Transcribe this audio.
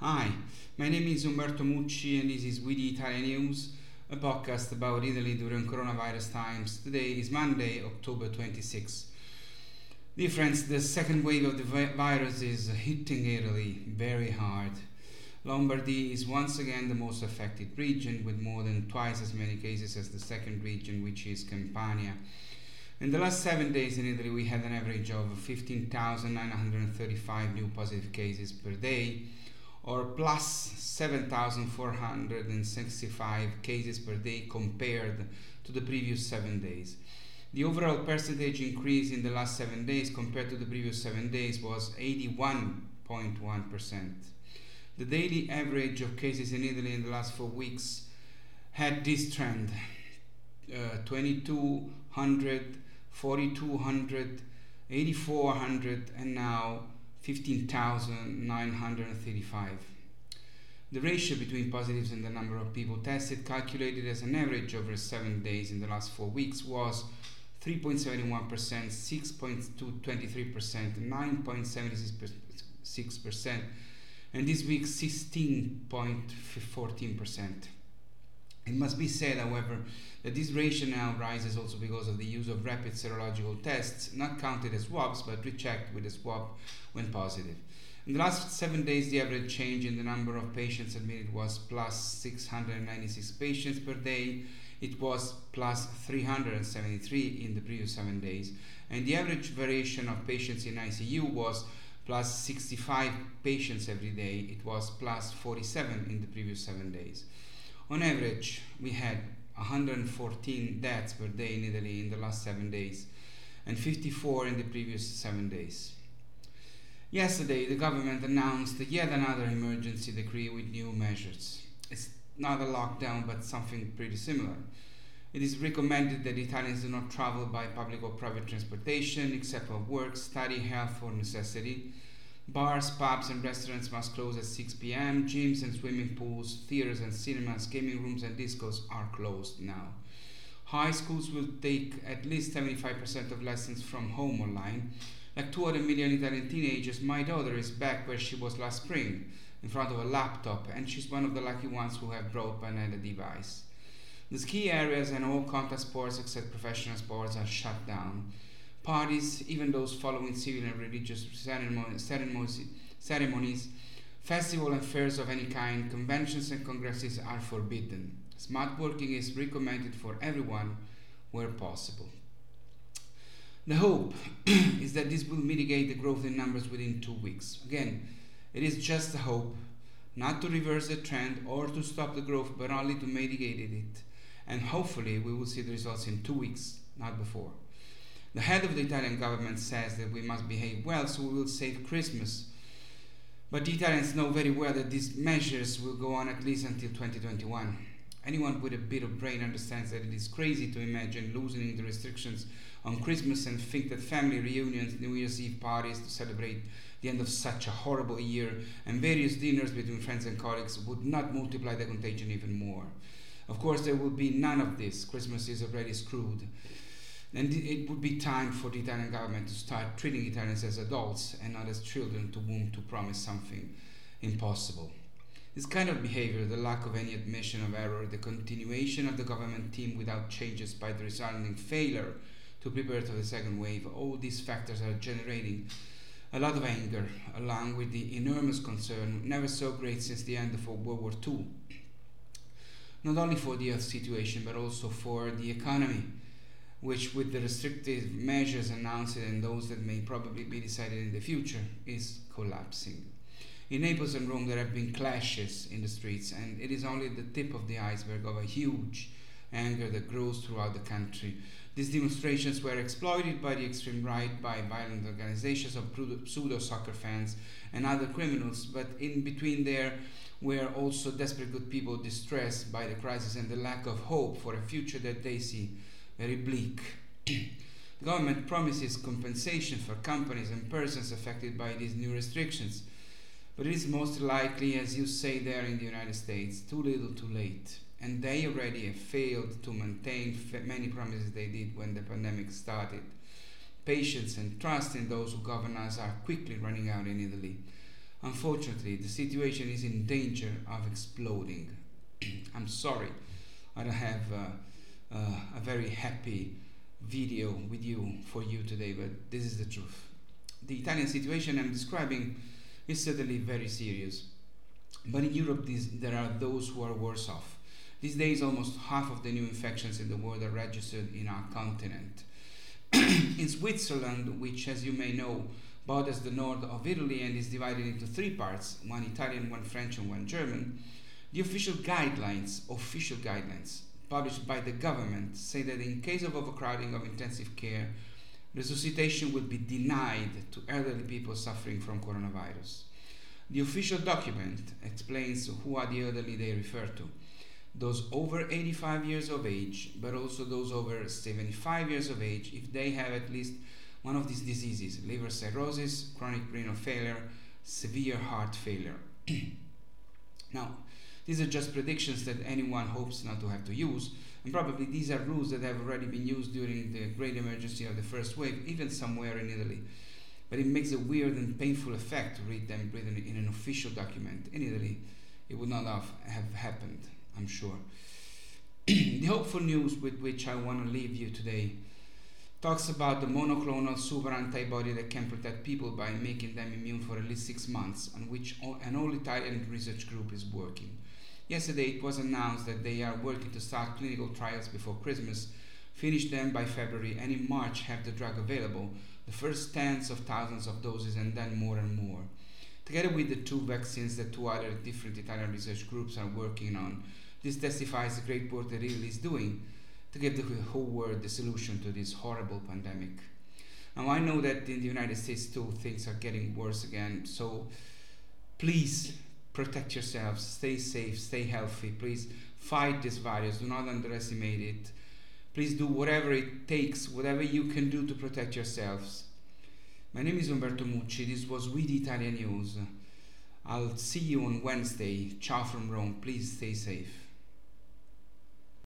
Hi, my name is Umberto Mucci and this is We the Italian News, a podcast about Italy during coronavirus times. Today is Monday, October 26. Dear friends, the second wave of the virus is hitting Italy very hard. Lombardy is once again the most affected region with more than twice as many cases as the second region, which is Campania. In the last seven days in Italy, we had an average of 15,935 new positive cases per day, or plus 7,465 cases per day compared to the previous seven days. The overall percentage increase in the last seven days compared to the previous seven days was 81.1%. The daily average of cases in Italy in the last four weeks had this trend uh, 2200, 4200, 8400, and now 15,935. The ratio between positives and the number of people tested, calculated as an average over seven days in the last four weeks, was 3.71%, 6.23%, 9.76%, and this week 16.14%. It must be said, however, that this ratio now rises also because of the use of rapid serological tests, not counted as swabs but rechecked with a swab when positive. In the last seven days, the average change in the number of patients admitted was plus 696 patients per day. It was plus 373 in the previous seven days, and the average variation of patients in ICU was plus 65 patients every day. It was plus 47 in the previous seven days. On average, we had 114 deaths per day in Italy in the last seven days, and 54 in the previous seven days. Yesterday, the government announced yet another emergency decree with new measures. It's not a lockdown, but something pretty similar. It is recommended that Italians do not travel by public or private transportation except for work, study, health, or necessity. Bars, pubs, and restaurants must close at 6 pm. Gyms and swimming pools, theaters and cinemas, gaming rooms and discos are closed now. High schools will take at least 75% of lessons from home online. Like 200 million Italian teenagers, my daughter is back where she was last spring, in front of a laptop, and she's one of the lucky ones who have broadband and a device. The ski areas and all contact sports except professional sports are shut down. Parties, even those following civil and religious ceremonies, festivals and fairs of any kind, conventions and congresses are forbidden. Smart working is recommended for everyone where possible. The hope is that this will mitigate the growth in numbers within two weeks. Again, it is just a hope, not to reverse the trend or to stop the growth, but only to mitigate it. And hopefully, we will see the results in two weeks, not before. The head of the Italian government says that we must behave well so we will save Christmas. But the Italians know very well that these measures will go on at least until 2021. Anyone with a bit of brain understands that it is crazy to imagine loosening the restrictions on Christmas and think that family reunions, New Year's Eve parties to celebrate the end of such a horrible year, and various dinners between friends and colleagues would not multiply the contagion even more. Of course, there will be none of this. Christmas is already screwed. And it would be time for the Italian government to start treating Italians as adults and not as children to whom to promise something impossible. This kind of behavior, the lack of any admission of error, the continuation of the government team without changes by the resounding failure to prepare for the second wave, all these factors are generating a lot of anger, along with the enormous concern, never so great since the end of World War II. Not only for the health situation, but also for the economy which, with the restrictive measures announced and those that may probably be decided in the future, is collapsing. In Naples and Rome, there have been clashes in the streets, and it is only the tip of the iceberg of a huge anger that grows throughout the country. These demonstrations were exploited by the extreme right, by violent organizations of pseudo soccer fans and other criminals, but in between there were also desperate good people distressed by the crisis and the lack of hope for a future that they see very bleak. the government promises compensation for companies and persons affected by these new restrictions, but it is most likely, as you say there in the United States, too little too late. And they already have failed to maintain many promises they did when the pandemic started. Patience and trust in those who govern us are quickly running out in Italy. Unfortunately, the situation is in danger of exploding. I'm sorry, I don't have uh, uh, a very happy video with you for you today, but this is the truth. The Italian situation I'm describing is certainly very serious, but in Europe this, there are those who are worse off. These days, almost half of the new infections in the world are registered in our continent. in Switzerland, which, as you may know, borders the north of Italy and is divided into three parts one Italian, one French, and one German the official guidelines, official guidelines, published by the government say that in case of overcrowding of intensive care, resuscitation will be denied to elderly people suffering from coronavirus. The official document explains who are the elderly they refer to those over 85 years of age, but also those over 75 years of age if they have at least one of these diseases liver cirrhosis, chronic renal failure, severe heart failure. now, these are just predictions that anyone hopes not to have to use, and probably these are rules that have already been used during the great emergency of the first wave, even somewhere in Italy. But it makes a weird and painful effect to read them written in an official document. In Italy, it would not have, have happened, I'm sure. the hopeful news with which I want to leave you today talks about the monoclonal super antibody that can protect people by making them immune for at least six months, on which an all Italian research group is working. Yesterday, it was announced that they are working to start clinical trials before Christmas, finish them by February, and in March have the drug available, the first tens of thousands of doses, and then more and more. Together with the two vaccines that two other different Italian research groups are working on, this testifies the great work that Italy is doing to give the whole world the solution to this horrible pandemic. Now, I know that in the United States too, things are getting worse again, so please protect yourselves, stay safe, stay healthy. Please fight this virus, do not underestimate it. Please do whatever it takes, whatever you can do to protect yourselves. My name is Umberto Mucci. This was We the Italian News. I'll see you on Wednesday. Ciao from Rome. Please stay safe.